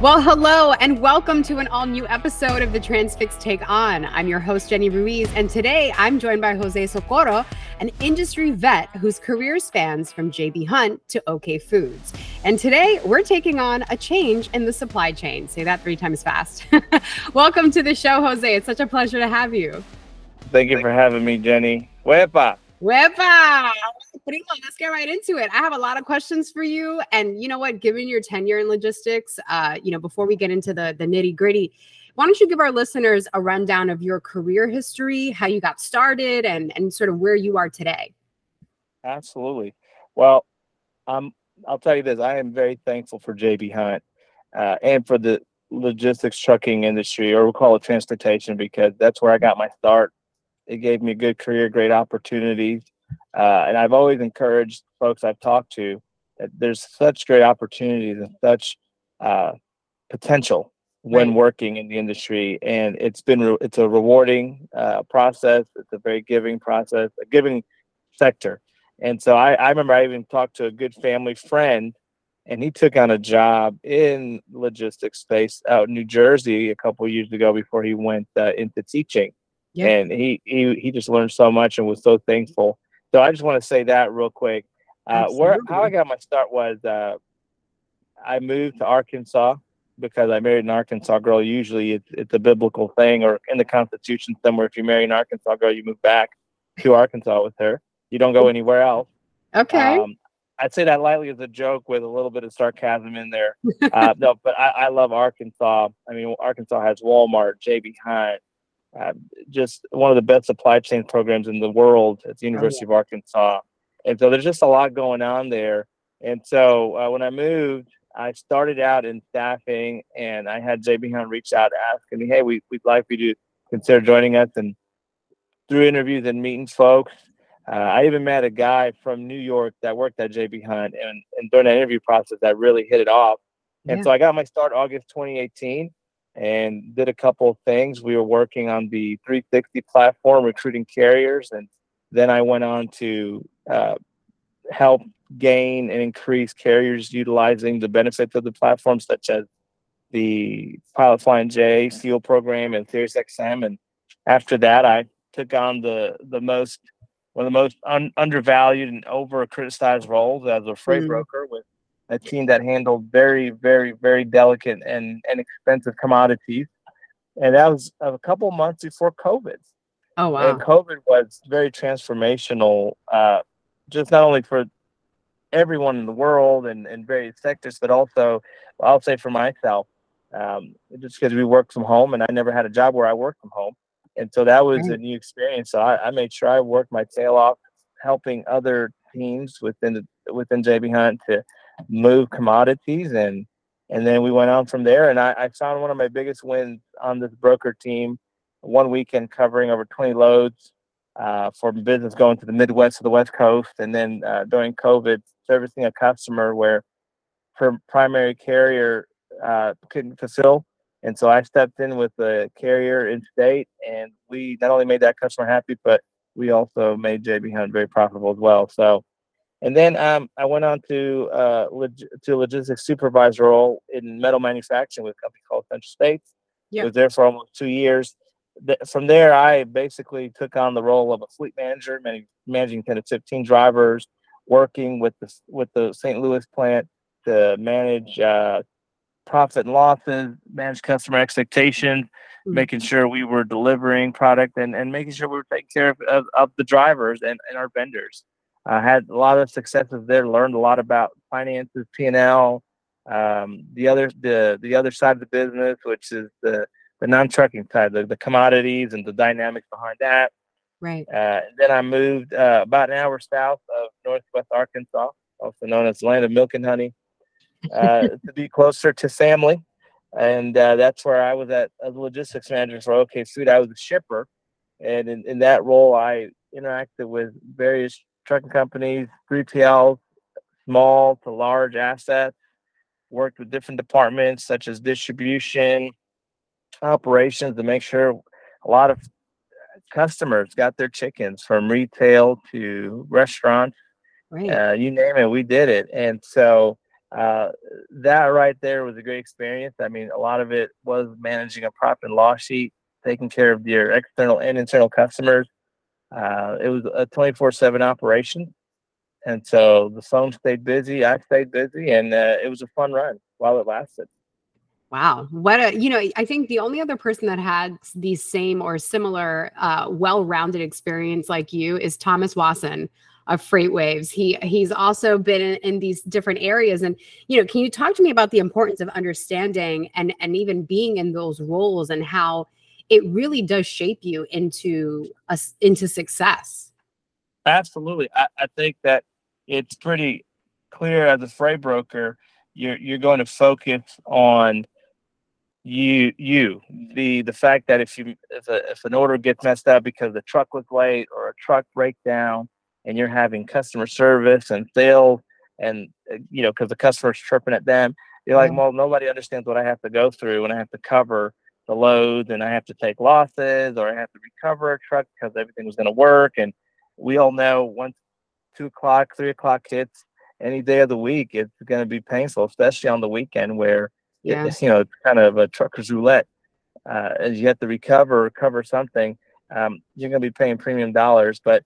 Well, hello, and welcome to an all new episode of the Transfix Take On. I'm your host, Jenny Ruiz, and today I'm joined by Jose Socorro, an industry vet whose career spans from JB Hunt to OK Foods. And today we're taking on a change in the supply chain. Say that three times fast. welcome to the show, Jose. It's such a pleasure to have you. Thank you for having me, Jenny. Wepa. Wepa. Let's get right into it. I have a lot of questions for you. And you know what? Given your tenure in logistics, uh, you know, before we get into the, the nitty gritty, why don't you give our listeners a rundown of your career history, how you got started, and, and sort of where you are today? Absolutely. Well, um, I'll tell you this I am very thankful for JB Hunt uh, and for the logistics trucking industry, or we'll call it transportation, because that's where I got my start it gave me a good career, great opportunities. Uh, and I've always encouraged folks I've talked to that there's such great opportunities and such uh, potential when right. working in the industry. And it's been, re- it's a rewarding uh, process. It's a very giving process, a giving sector. And so I, I remember I even talked to a good family friend and he took on a job in logistics space out in New Jersey a couple years ago before he went uh, into teaching yeah. and he, he he just learned so much and was so thankful. So I just want to say that real quick. Uh, where how I got my start was uh, I moved to Arkansas because I married an Arkansas girl. Usually it's, it's a biblical thing or in the Constitution somewhere. If you marry an Arkansas girl, you move back to Arkansas with her. You don't go anywhere else. Okay. Um, I'd say that lightly as a joke with a little bit of sarcasm in there. Uh, no, but I, I, love Arkansas. I mean, Arkansas has Walmart, JB Hunt, uh, just one of the best supply chain programs in the world at the University oh, yeah. of Arkansas. And so there's just a lot going on there. And so uh, when I moved, I started out in staffing and I had JB Hunt reach out asking me, hey, we, we'd like for you to consider joining us. And through interviews and meetings, folks, uh, I even met a guy from New York that worked at JB Hunt. And, and during that interview process, that really hit it off. And yeah. so I got my start August 2018 and did a couple of things. We were working on the 360 platform, recruiting carriers, and then I went on to uh, help gain and increase carriers utilizing the benefits of the platform, such as the Pilot Flying J SEAL program and SiriusXM. And after that, I took on the the most one of the most un- undervalued and over criticized roles as a freight mm. broker with a team that handled very, very, very delicate and, and expensive commodities. And that was a couple months before COVID. Oh, wow. And COVID was very transformational, uh, just not only for everyone in the world and, and various sectors, but also, I'll say for myself, um, just because we work from home and I never had a job where I worked from home. And so that was right. a new experience. So I, I made sure I worked my tail off helping other teams within the, within JB Hunt to move commodities and and then we went on from there. And I, I found one of my biggest wins on this broker team one weekend covering over 20 loads uh, for business going to the midwest to the west coast. And then uh, during covid servicing a customer where her primary carrier uh, couldn't fulfill. And so i stepped in with the carrier in state and we not only made that customer happy but we also made jb hunt very profitable as well. So and then um, I went on to uh, log- to logistics supervisor role in metal manufacturing with a company called Central States. Yeah. Was there for almost two years. from there, I basically took on the role of a fleet manager, managing, managing 10 to 15 drivers, working with the with the St. Louis plant to manage uh, profit and losses, manage customer expectations, mm-hmm. making sure we were delivering product and, and making sure we were taking care of, of, of the drivers and, and our vendors. I had a lot of successes there. Learned a lot about finances, P and L. Um, the other the the other side of the business, which is the the non-trucking side, the, the commodities and the dynamics behind that. Right. Uh, then I moved uh, about an hour south of Northwest Arkansas, also known as the land of milk and honey, uh, to be closer to family. And uh, that's where I was at as a logistics manager for OK Food. I was a shipper, and in, in that role, I interacted with various trucking companies, 3PLs, small to large assets, worked with different departments such as distribution, operations to make sure a lot of customers got their chickens from retail to restaurants. Right. Uh, you name it, we did it. And so uh, that right there was a great experience. I mean, a lot of it was managing a profit and loss sheet, taking care of your external and internal customers. Uh, it was a 24 7 operation. And so the phone stayed busy, I stayed busy, and uh, it was a fun run while it lasted. Wow. What a, you know, I think the only other person that had the same or similar uh, well rounded experience like you is Thomas Wasson of FreightWaves. He he's also been in, in, these different areas, and you know, can you talk to me about the importance of understanding and and even being in those roles and how it really does shape you into a, into success? Absolutely, I, I think that it's pretty clear as a freight broker, you're you're going to focus on you you. The the fact that if you if, a, if an order gets messed up because the truck was late or a truck breakdown and you're having customer service and sales and uh, you know because the customer's chirping at them you're like well nobody understands what i have to go through and i have to cover the loads and i have to take losses or i have to recover a truck because everything was going to work and we all know once two o'clock three o'clock hits any day of the week it's going to be painful especially on the weekend where yeah. it's you know it's kind of a trucker's roulette uh, as you have to recover cover something um, you're going to be paying premium dollars but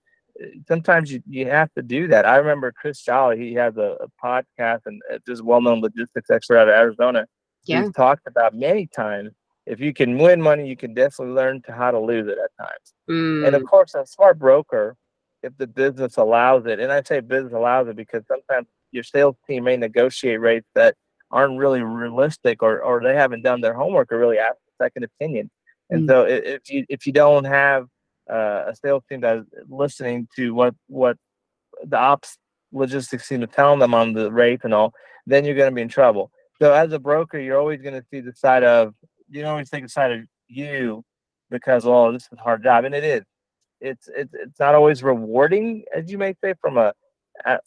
sometimes you, you have to do that. I remember Chris Jolly, he has a, a podcast and this well-known logistics expert out of Arizona. Yeah. He's talked about many times. If you can win money, you can definitely learn to how to lose it at times. Mm. And of mm. course, a smart broker, if the business allows it, and I say business allows it because sometimes your sales team may negotiate rates that aren't really realistic or, or they haven't done their homework or really asked a second opinion. And mm. so if you if you don't have uh, a sales team that is listening to what what the ops logistics team is telling them on the rate and all, then you're going to be in trouble. So as a broker, you're always going to see the side of you always take the side of you because oh this is a hard job and it is. It's it's it's not always rewarding as you may say from a, a,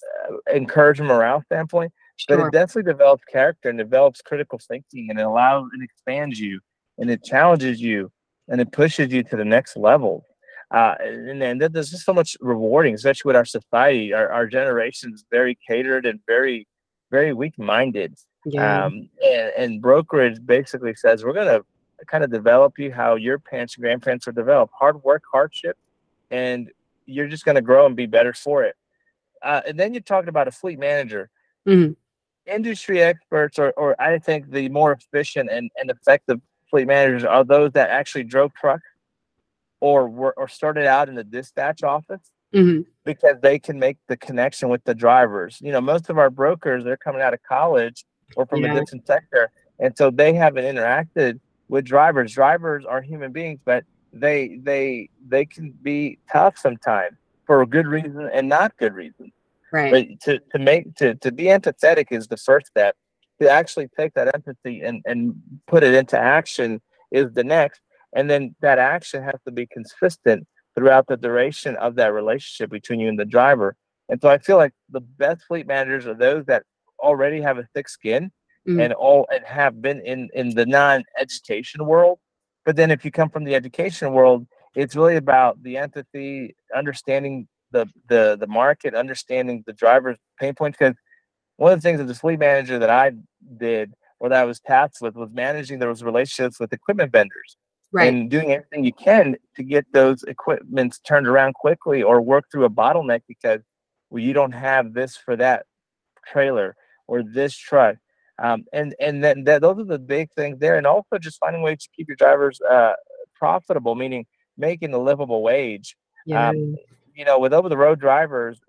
a encourage morale standpoint, sure. but it definitely develops character and develops critical thinking and it allows and expands you and it challenges you and it pushes you to the next level uh, and, and there's just so much rewarding, especially with our society. Our, our generation is very catered and very, very weak-minded. Yeah. Um, and, and brokerage basically says we're going to kind of develop you how your parents and grandparents were developed: hard work, hardship, and you're just going to grow and be better for it. Uh, and then you're talking about a fleet manager. Mm-hmm. Industry experts, or, or I think the more efficient and, and effective fleet managers are those that actually drove trucks or were or started out in the dispatch office mm-hmm. because they can make the connection with the drivers. You know, most of our brokers they're coming out of college or from yeah. a different sector, and so they haven't interacted with drivers. Drivers are human beings, but they they they can be tough sometimes for a good reason and not good reason. Right. But to, to make to, to be empathetic is the first step. To actually take that empathy and, and put it into action is the next and then that action has to be consistent throughout the duration of that relationship between you and the driver. And so I feel like the best fleet managers are those that already have a thick skin mm. and all and have been in in the non-education world. But then if you come from the education world, it's really about the empathy, understanding the the the market, understanding the driver's pain points. Because one of the things as a fleet manager that I did or that I was tasked with was managing those relationships with equipment vendors right. and doing everything you can to get those equipments turned around quickly or work through a bottleneck because well, you don't have this for that trailer or this truck. Um, and and then that, those are the big things there, and also just finding ways to keep your drivers uh, profitable, meaning making a livable wage. Yeah. Um, you know, with over the road drivers,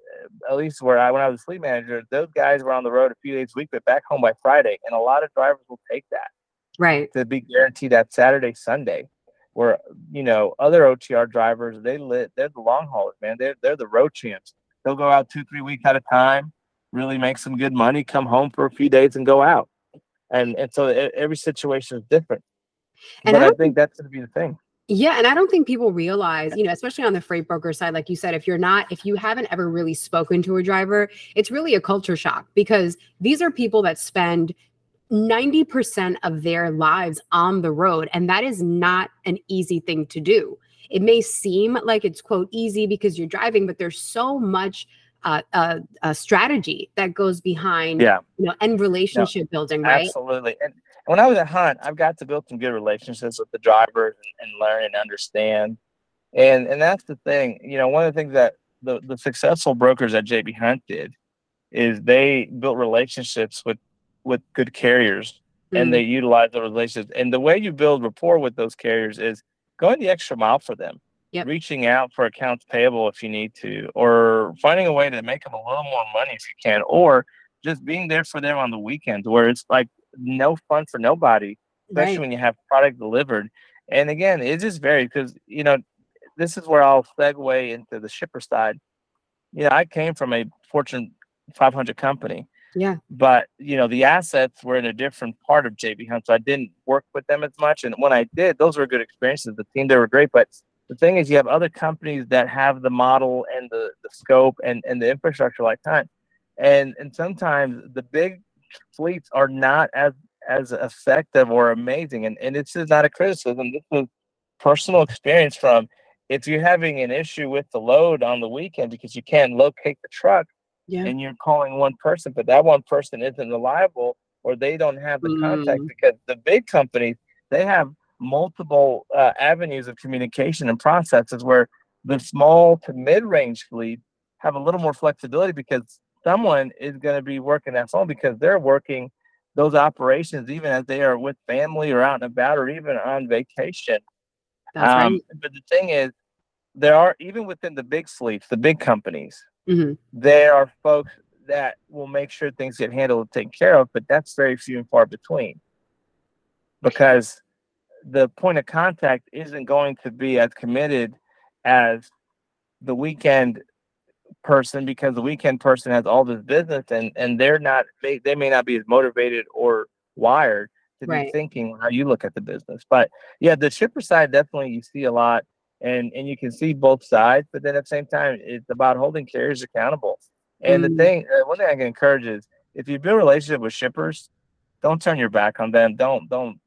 at least where I when I was a fleet manager, those guys were on the road a few days a week, but back home by Friday, and a lot of drivers will take that right to be guaranteed that Saturday, Sunday. Where you know other OTR drivers, they lit, they're the long haulers, man. They're they're the road champs. They'll go out two, three weeks at a time, really make some good money, come home for a few days, and go out. And and so every situation is different. And but I, I think that's going to be the thing. Yeah, and I don't think people realize, you know, especially on the freight broker side, like you said, if you're not, if you haven't ever really spoken to a driver, it's really a culture shock because these are people that spend 90% of their lives on the road. And that is not an easy thing to do. It may seem like it's quote easy because you're driving, but there's so much uh, a, a, strategy that goes behind yeah. you know and relationship no, building right? Absolutely. And when i was at hunt i've got to build some good relationships with the drivers and, and learn and understand. And and that's the thing you know one of the things that the, the successful brokers at jb hunt did is they built relationships with with good carriers mm. and they utilize the relationships. And the way you build rapport with those carriers is going the extra mile for them yep. reaching out for accounts payable if you need to, or finding a way to make them a little more money if you can, or just being there for them on the weekends where it's like no fun for nobody, especially right. when you have product delivered. And again, it just varies because, you know, this is where I'll segue into the shipper side. You know, I came from a Fortune 500 company. Yeah. But, you know, the assets were in a different part of JB Hunt. So I didn't work with them as much. And when I did, those were good experiences. The team, they were great. But the thing is, you have other companies that have the model and the, the scope and, and the infrastructure like time. And, and sometimes the big fleets are not as, as effective or amazing. And, and this is not a criticism. This is personal experience from if you're having an issue with the load on the weekend because you can't locate the truck yeah. and you're calling one person, but that one person isn't reliable or they don't have the mm. contact because the big companies, they have multiple uh, avenues of communication and processes where the small to mid-range fleet have a little more flexibility because someone is going to be working that phone because they're working those operations even as they are with family or out and about or even on vacation. That's um, right. But the thing is, there are even within the big fleets, the big companies, mm-hmm. there are folks that will make sure things get handled and taken care of, but that's very few and far between because the point of contact isn't going to be as committed as the weekend person because the weekend person has all this business and and they're not they, they may not be as motivated or wired to right. be thinking how you look at the business but yeah the shipper side definitely you see a lot and and you can see both sides but then at the same time it's about holding carriers accountable and mm. the thing uh, one thing i can encourage is if you build a relationship with shippers don't turn your back on them don't don't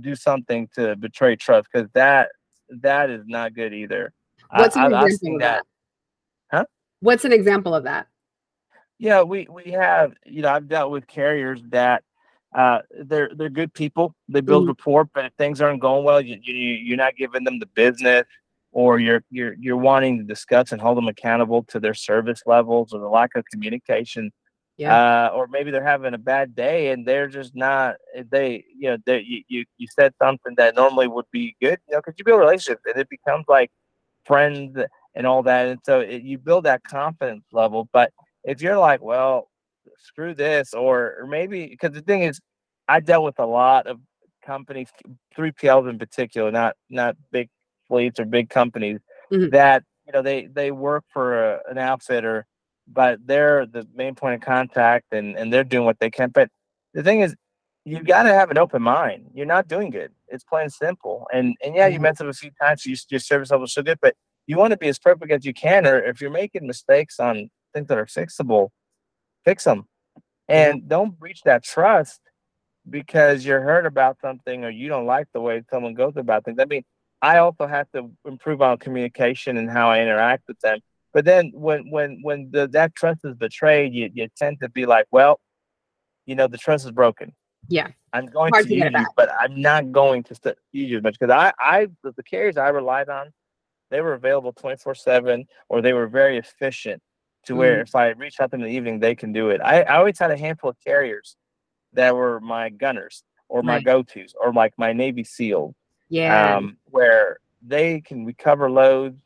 do something to betray trust because that that is not good either. What's I, an I, example of that? that? Huh? What's an example of that? Yeah, we we have you know I've dealt with carriers that uh, they're they're good people. They build mm rapport, but if things aren't going well, you, you you're not giving them the business, or you're you're you're wanting to discuss and hold them accountable to their service levels or the lack of communication yeah. Uh, or maybe they're having a bad day and they're just not they you know they you, you you said something that normally would be good you know because you build relationships and it becomes like friends and all that and so it, you build that confidence level but if you're like well screw this or or maybe because the thing is i dealt with a lot of companies 3pls in particular not not big fleets or big companies mm-hmm. that you know they they work for a, an outfitter but they're the main point of contact and, and they're doing what they can. But the thing is, you've got to have an open mind. You're not doing good. It's plain simple. And and yeah, you mm-hmm. messed up a few times. You, your service level so good, but you want to be as perfect as you can. Or if you're making mistakes on things that are fixable, fix them, and mm-hmm. don't breach that trust because you're hurt about something or you don't like the way someone goes about things. I mean, I also have to improve on communication and how I interact with them but then when when when the, that trust is betrayed, you, you tend to be like, well, you know, the trust is broken. Yeah. I'm going Hard to, use you, but I'm not going to st- use you as much because I, I, the, carriers I relied on, they were available 24 seven or they were very efficient to where mm. if I reach out to them in the evening, they can do it. I, I always had a handful of carriers that were my gunners or my right. go-tos or like my Navy SEAL. Yeah. Um, where they can recover loads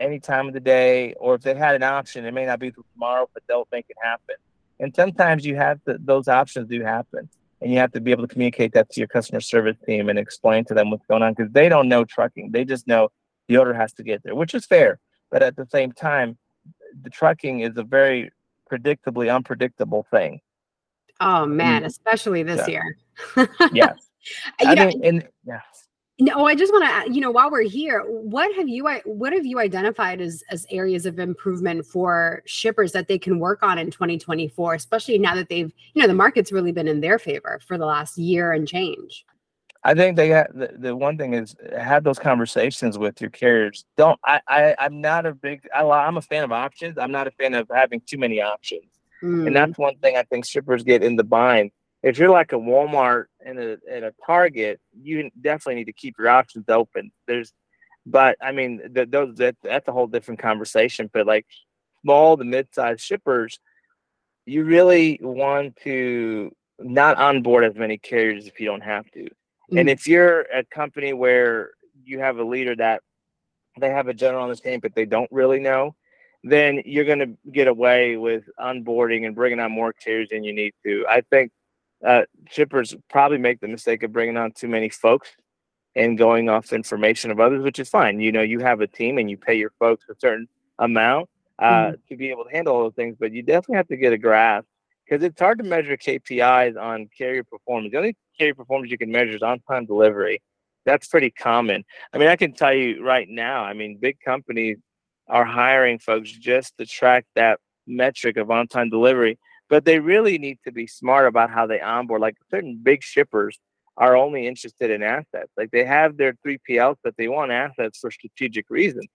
any time of the day, or if they had an option, it may not be tomorrow, but they'll make it happen. And sometimes you have to, those options do happen, and you have to be able to communicate that to your customer service team and explain to them what's going on because they don't know trucking. They just know the order has to get there, which is fair. But at the same time, the trucking is a very predictably unpredictable thing. Oh man, mm. especially this year. yes. I mean, and, yes. No, I just want to, you know, while we're here, what have you, what have you identified as as areas of improvement for shippers that they can work on in 2024, especially now that they've, you know, the market's really been in their favor for the last year and change. I think they got the, the one thing is have those conversations with your carriers. Don't I, I I'm not a big I, I'm a fan of options. I'm not a fan of having too many options. Mm. And that's one thing I think shippers get in the bind. If you're like a Walmart and a and a Target, you definitely need to keep your options open. There's but I mean those that, that's a whole different conversation. But like small to mid-sized shippers, you really want to not onboard as many carriers if you don't have to. Mm-hmm. And if you're a company where you have a leader that they have a general on the team, but they don't really know, then you're going to get away with onboarding and bringing on more carriers than you need to. I think uh, shippers probably make the mistake of bringing on too many folks and going off information of others, which is fine. You know, you have a team and you pay your folks a certain amount uh, mm-hmm. to be able to handle all those things, but you definitely have to get a grasp because it's hard to measure KPIs on carrier performance. The only carrier performance you can measure is on time delivery. That's pretty common. I mean, I can tell you right now, I mean, big companies are hiring folks just to track that metric of on time delivery, but they really need to be smart about how they onboard. Like certain big shippers are only interested in assets. Like they have their 3PLs, but they want assets for strategic reasons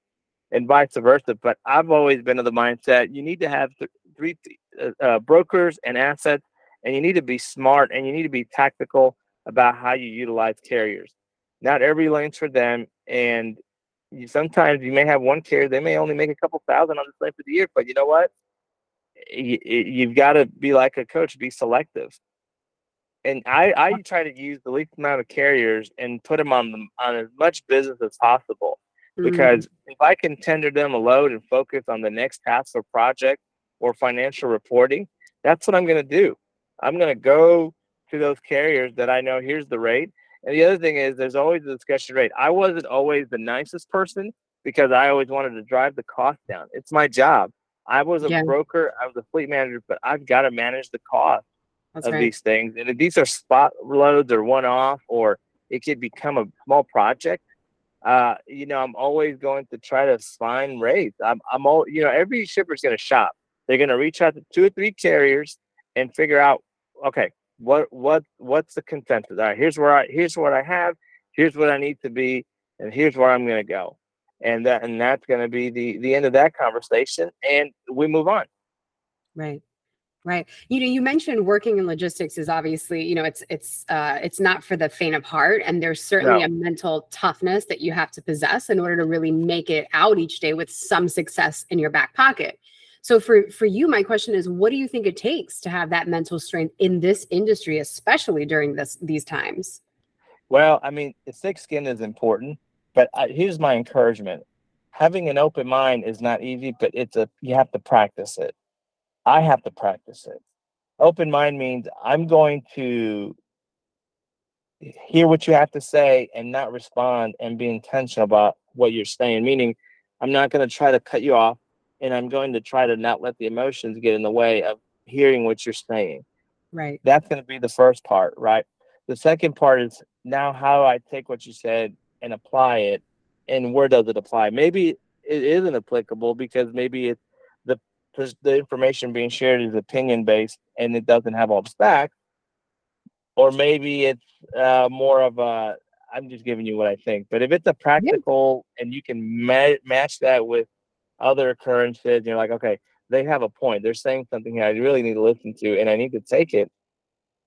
and vice versa. But I've always been of the mindset you need to have th- three uh, uh, brokers and assets, and you need to be smart and you need to be tactical about how you utilize carriers. Not every lane's for them, and you, sometimes you may have one carrier they may only make a couple thousand on this lane for the year, but you know what? You, you've got to be like a coach, be selective. And I, I try to use the least amount of carriers and put them on the, on as much business as possible. Mm-hmm. Because mm-hmm. if I can tender them a load and focus on the next task or project, or financial reporting, that's what I'm going to do. I'm going to go to those carriers that I know here's the rate. And the other thing is there's always a discussion rate. I wasn't always the nicest person because I always wanted to drive the cost down. It's my job. I was a yeah. broker, I was a fleet manager, but I've got to manage the cost That's of right. these things. And if these are spot loads or one off, or it could become a small project, uh, you know, I'm always going to try to find rates. I'm, I'm all, you know, every shipper's going to shop. They're going to reach out to two or three carriers and figure out, okay, what what what's the consensus? All right, here's where I here's what I have, here's what I need to be, and here's where I'm going to go, and that and that's going to be the the end of that conversation, and we move on. Right. Right. You know, you mentioned working in logistics is obviously, you know, it's it's uh it's not for the faint of heart and there's certainly no. a mental toughness that you have to possess in order to really make it out each day with some success in your back pocket. So for for you, my question is, what do you think it takes to have that mental strength in this industry, especially during this these times? Well, I mean, thick skin is important, but I, here's my encouragement: having an open mind is not easy, but it's a you have to practice it. I have to practice it. Open mind means I'm going to hear what you have to say and not respond and be intentional about what you're saying. Meaning, I'm not going to try to cut you off and I'm going to try to not let the emotions get in the way of hearing what you're saying. Right. That's going to be the first part, right? The second part is now how I take what you said and apply it, and where does it apply? Maybe it isn't applicable because maybe it's the the information being shared is opinion based and it doesn't have all the facts, or maybe it's uh, more of a I'm just giving you what I think. But if it's a practical yeah. and you can ma- match that with other occurrences. You're like, okay, they have a point. They're saying something here I really need to listen to, and I need to take it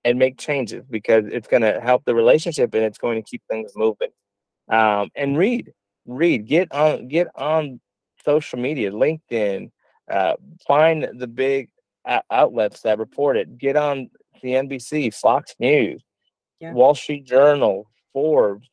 and make changes because it's going to help the relationship and it's going to keep things moving. Um, and read, read, get on, get on social media, LinkedIn, uh, find the big outlets that report it. Get on the NBC, Fox News, yeah. Wall Street Journal, Forbes.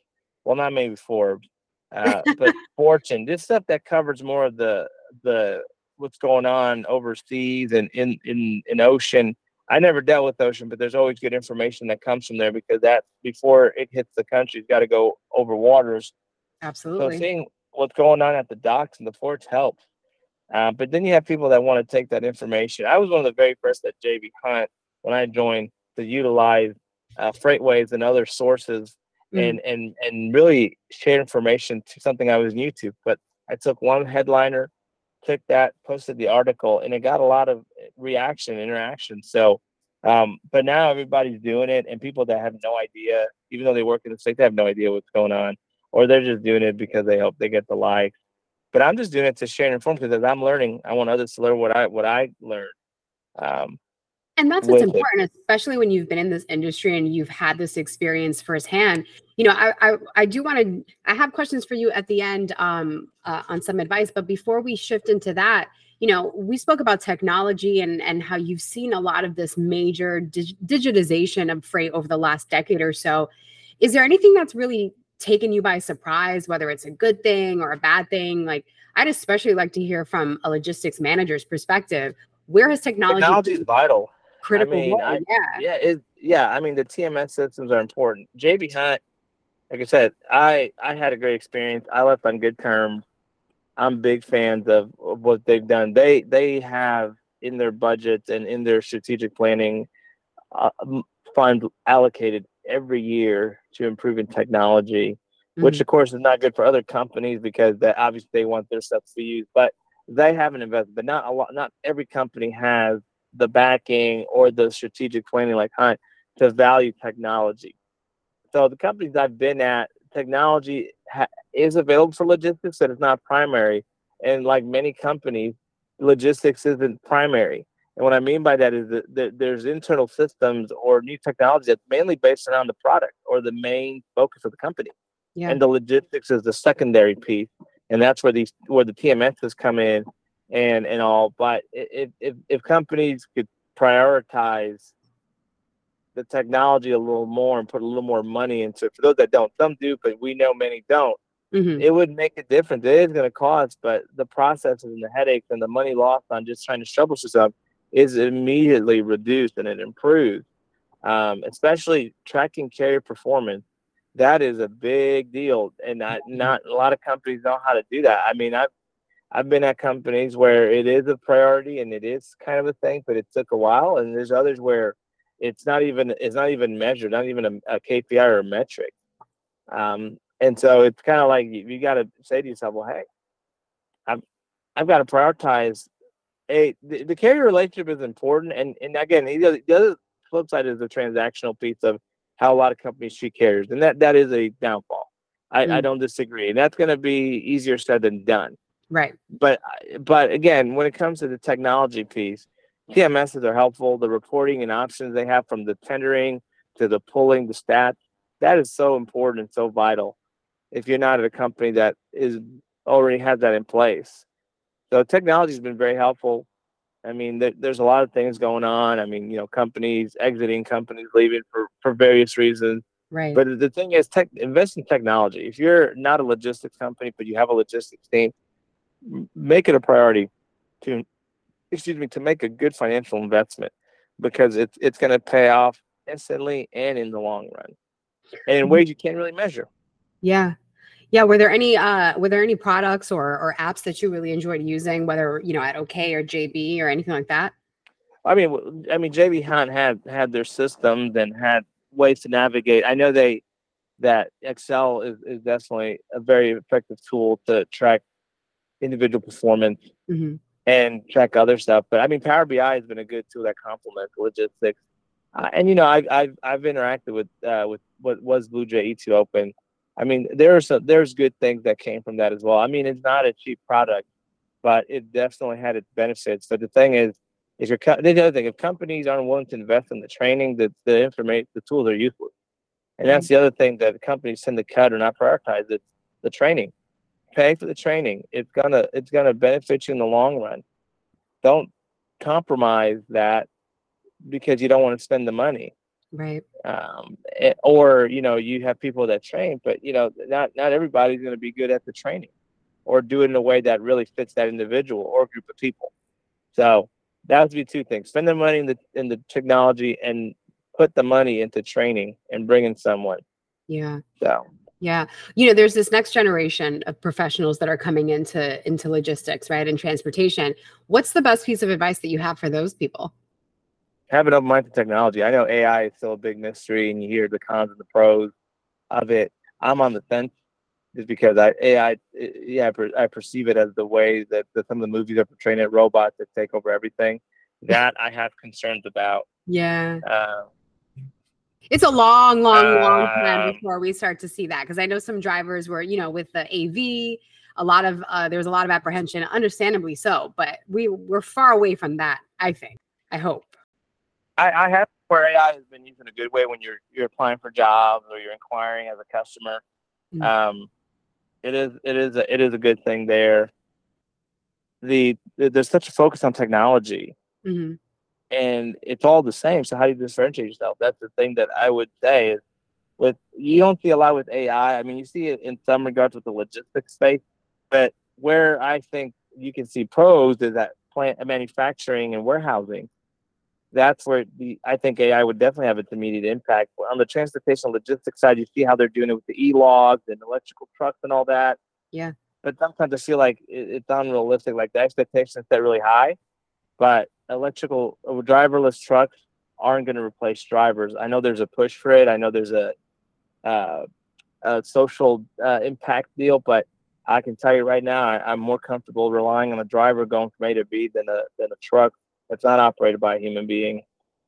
Well, not maybe Forbes, uh, but Fortune, this stuff that covers more of the the what's going on overseas and in in in ocean. I never dealt with ocean, but there's always good information that comes from there because that before it hits the country, it's got to go over waters. Absolutely. So seeing what's going on at the docks and the ports helps. Uh, but then you have people that want to take that information. I was one of the very first at JB Hunt when I joined to utilize uh, FreightWaves and other sources mm. and and and really share information to something I was new to. But I took one headliner, took that, posted the article, and it got a lot of reaction, interaction. So Um, but now everybody's doing it, and people that have no idea, even though they work in the state, they have no idea what's going on, or they're just doing it because they hope they get the likes. But I'm just doing it to share and inform because as I'm learning, I want others to learn what I what I learned. Um, and that's what's important, it. especially when you've been in this industry and you've had this experience firsthand. You know, I I, I do want to. I have questions for you at the end um, uh, on some advice, but before we shift into that, you know, we spoke about technology and and how you've seen a lot of this major dig- digitization of freight over the last decade or so. Is there anything that's really taken you by surprise, whether it's a good thing or a bad thing? Like, I'd especially like to hear from a logistics manager's perspective. Where has technology? Technology is vital critical I mean, I, yeah. Yeah, it, yeah. I mean, the TMS systems are important. JB Hunt, like I said, I I had a great experience. I left on good terms. I'm big fans of, of what they've done. They they have in their budgets and in their strategic planning uh, fund allocated every year to improving technology, mm-hmm. which of course is not good for other companies because that obviously they want their stuff to be used, but they haven't invested. But not a lot. Not every company has the backing or the strategic planning like Hunt to value technology. So the companies I've been at, technology ha- is available for logistics, but it's not primary. And like many companies, logistics isn't primary. And what I mean by that is that, there's internal systems or new technology that's mainly based around the product or the main focus of the company. Yeah. And the logistics is the secondary piece. And that's where these where the TMSs come in and and all. But if if, if companies could prioritize the technology a little more and put a little more money into it, for those that don't, some do, but we know many don't. Mm-hmm. It would make a difference. It is going to cost, but the processes and the headaches and the money lost on just trying to troubleshoot stuff is immediately reduced and it improves. Um, especially tracking carrier performance, that is a big deal, and not, not a lot of companies know how to do that. I mean, I've I've been at companies where it is a priority and it is kind of a thing, but it took a while. And there's others where it's not even it's not even measured, not even a, a KPI or a metric. Um, and so it's kind of like you, you got to say to yourself, well, hey, I've I've got to prioritize. A the, the carrier relationship is important, and and again, the other, the other flip side is the transactional piece of how a lot of companies treat carriers, and that that is a downfall. I, mm. I don't disagree, and that's going to be easier said than done. Right. But uh, but again, when it comes to the technology piece, TMSs are helpful. The reporting and options they have from the tendering to the pulling the stats, that is so important and so vital. If you're not at a company that is already has that in place, so technology has been very helpful. I mean, there, there's a lot of things going on. I mean, you know, companies exiting, companies leaving for for various reasons. Right. But the thing is, tech, invest in technology. If you're not a logistics company, but you have a logistics team, make it a priority to excuse me to make a good financial investment because it's it's going to pay off instantly and in the long run and in mm-hmm. ways you can't really measure. Yeah. Yeah. Were there any uh were there any products or or apps that you really enjoyed using whether you know at okay or jb or anything like that? I mean i mean jb hunt had had their systems and had ways to navigate. I know they that excel is, is definitely a very effective tool to track individual performance mm-hmm. and track other stuff. But I mean, Power BI has been a good tool that complements logistics. Uh, and you know, I, I've I've interacted with uh, with what was BluJay E2 Open. I mean, there's a, there's good things that came from that as well. I mean, it's not a cheap product, but it definitely had its benefits. So the thing is, is your the other thing if companies aren't willing to invest in the training, the the information, the tools are useless. And that's mm-hmm. the other thing that companies tend to cut or not prioritize. It's the training pay for the training. It's gonna it's gonna benefit you in the long run. Don't compromise that because you don't want to spend the money. Right. Um, it, or you know you have people that train, but you know not not everybody's going to be good at the training, or do it in a way that really fits that individual or group of people. So that would be two things: spend the money in the in the technology and put the money into training and bringing someone. Yeah. So yeah. You know, there's this next generation of professionals that are coming into into logistics, right? And transportation. What's the best piece of advice that you have for those people? Have an open mind to technology. I know AI is still a big mystery and you hear the cons and the pros of it. I'm on the fence just because I AI yeah, I, per, I perceive it as the way that, that some of the movies are portraying it, robots that take over everything. that I have concerns about. Yeah. Uh, it's a long, long, long time Um, before we start to see that because I know some drivers were, you know, with the AV, a lot of uh, there was a lot of apprehension, understandably so. But we we're far away from that. I think. I hope. I, I have where AI has been used in a good way when you're you're applying for jobs or you're inquiring as a customer. Mhm. Um, it is it is a, it is a good thing there. The there's such a focus on technology Mhm. And it's all the same. So how do you differentiate yourself? That's the thing that I would say is with you don't see a lot with AI. I mean, you see it in some regards with the logistics space, but where I think you can see pros is that plant manufacturing and warehousing. That's where the I think AI would definitely have its immediate impact. On the transportation logistics side, you see how they're doing it with the e-logs and electrical trucks and all that. Yeah. But sometimes I feel like it, it's unrealistic. Like the expectations set really high, but electrical driverless trucks aren't going to replace drivers. I know there's a push for it. I know there's a, uh, a social uh, impact deal, but I can tell you right now, I, I'm more comfortable relying on a driver going from A to B than a than a truck that's not operated by a human being.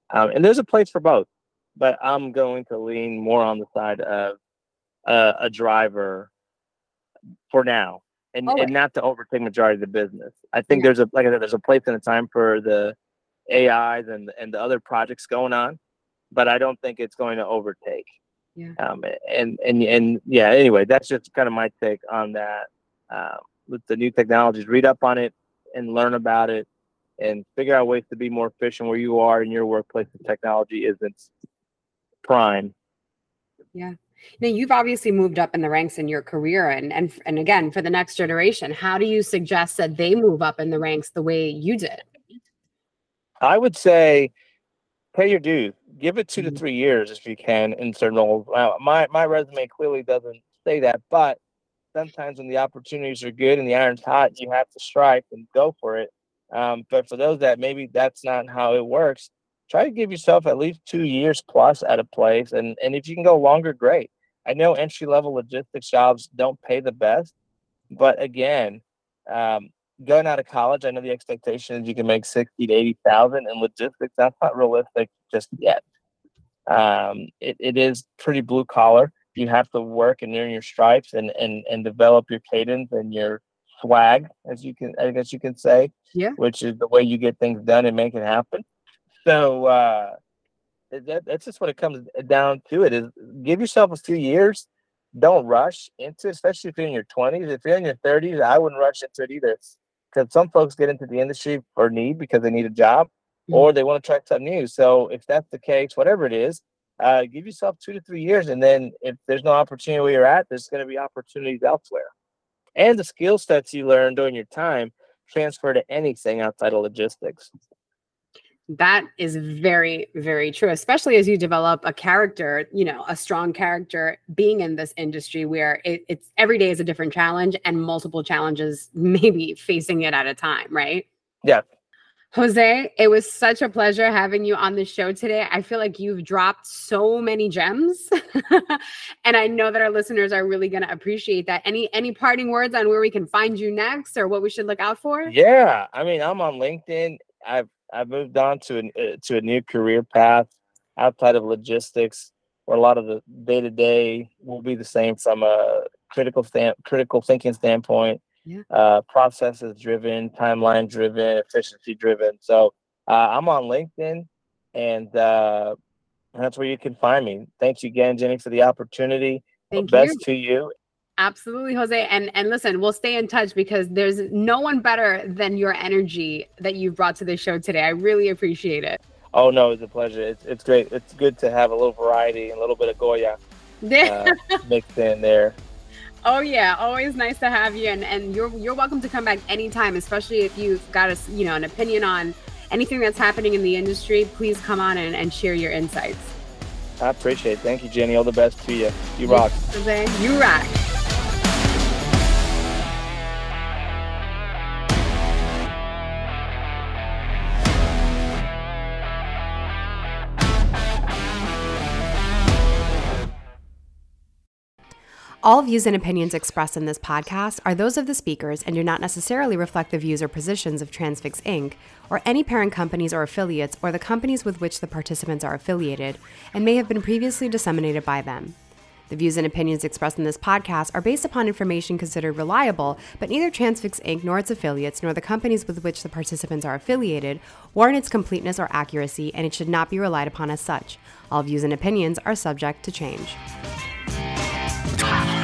Um, and there's a place for both, but I'm going to lean more on the side of uh, a driver for now, and, right. and not to overtake majority of the business. I think Yeah. there's a like I said, there's a place and a time for the AIs and and the other projects going on, but I don't think it's going to overtake. Yeah. Um, and and and yeah. Anyway, that's just kind of my take on that. Uh, with the new technologies, read up on it and learn about it, and figure out ways to be more efficient where you are in your workplace. The technology isn't prime. Now you've obviously moved up in the ranks in your career, and and and again for the next generation, how do you suggest that they move up in the ranks the way you did? I would say pay your dues. Give it 2 Mhm. to three years if you can in certain roles. Now, my my resume clearly doesn't say that, but sometimes when the opportunities are good and the iron's hot, you have to strike and go for it. Um, but for those that maybe that's not how it works, try to give yourself at least two years plus at a place, and and if you can go longer, great. I know entry level logistics jobs don't pay the best, but again, um, going out of college, I know the expectation is you can make sixty to eighty thousand in logistics. That's not realistic just yet. Um, it, it is pretty blue collar. You have to work and earn your stripes and and and develop your cadence and your swag, as you can I guess you can say. Yeah. Which is the way you get things done and make it happen. So uh, that, that's just what it comes down to. It is give yourself a few years. Don't rush into it, especially if you're in your 20s. If you're in your 30s, I wouldn't rush into it either. Because some folks get into the industry for need because they need a job Mhm. or they want to try something new. So if that's the case, whatever it is, uh, give yourself two to three years. And then if there's no opportunity where you're at, there's going to be opportunities elsewhere. And the skill sets you learn during your time transfer to anything outside of logistics. That is very, very true, especially as you develop a character, you know, a strong character being in this industry where it, it's every day is a different challenge and multiple challenges, maybe facing it at a time, right? Yeah. Jose, it was such a pleasure having you on the show today. I feel like you've dropped so many gems. and I know that our listeners are really going to appreciate that. Any any parting words on where we can find you next or what we should look out for? Yeah, I mean, I'm on LinkedIn. I've I've moved on to an uh, to a new career path outside of logistics, where a lot of the day to day will be the same from a critical stand critical thinking standpoint. Yeah. Uh, processes driven, timeline driven, efficiency driven. So uh, I'm on LinkedIn, and uh, that's where you can find me. Thanks again, Jenny, for the opportunity. Thank Best you. to you. Absolutely, Jose. And and listen, we'll stay in touch because there's no one better than your energy that you've brought to the show today. I really appreciate it. Oh no, it's a pleasure. It's it's great. It's good to have a little variety and a little bit of Goya uh, mixed in there. oh yeah, always nice to have you. And and you're you're welcome to come back anytime, especially if you've got a you know an opinion on anything that's happening in the industry. Please come on and, and share your insights. I appreciate it. Thank you, Jenny. All the best to you. You rock. Jose, you rock. All views and opinions expressed in this podcast are those of the speakers and do not necessarily reflect the views or positions of Transfix Inc. or any parent companies or affiliates or the companies with which the participants are affiliated and may have been previously disseminated by them. The views and opinions expressed in this podcast are based upon information considered reliable, but neither Transfix Inc. nor its affiliates nor the companies with which the participants are affiliated warrant its completeness or accuracy, and it should not be relied upon as such. All views and opinions are subject to change. Bye.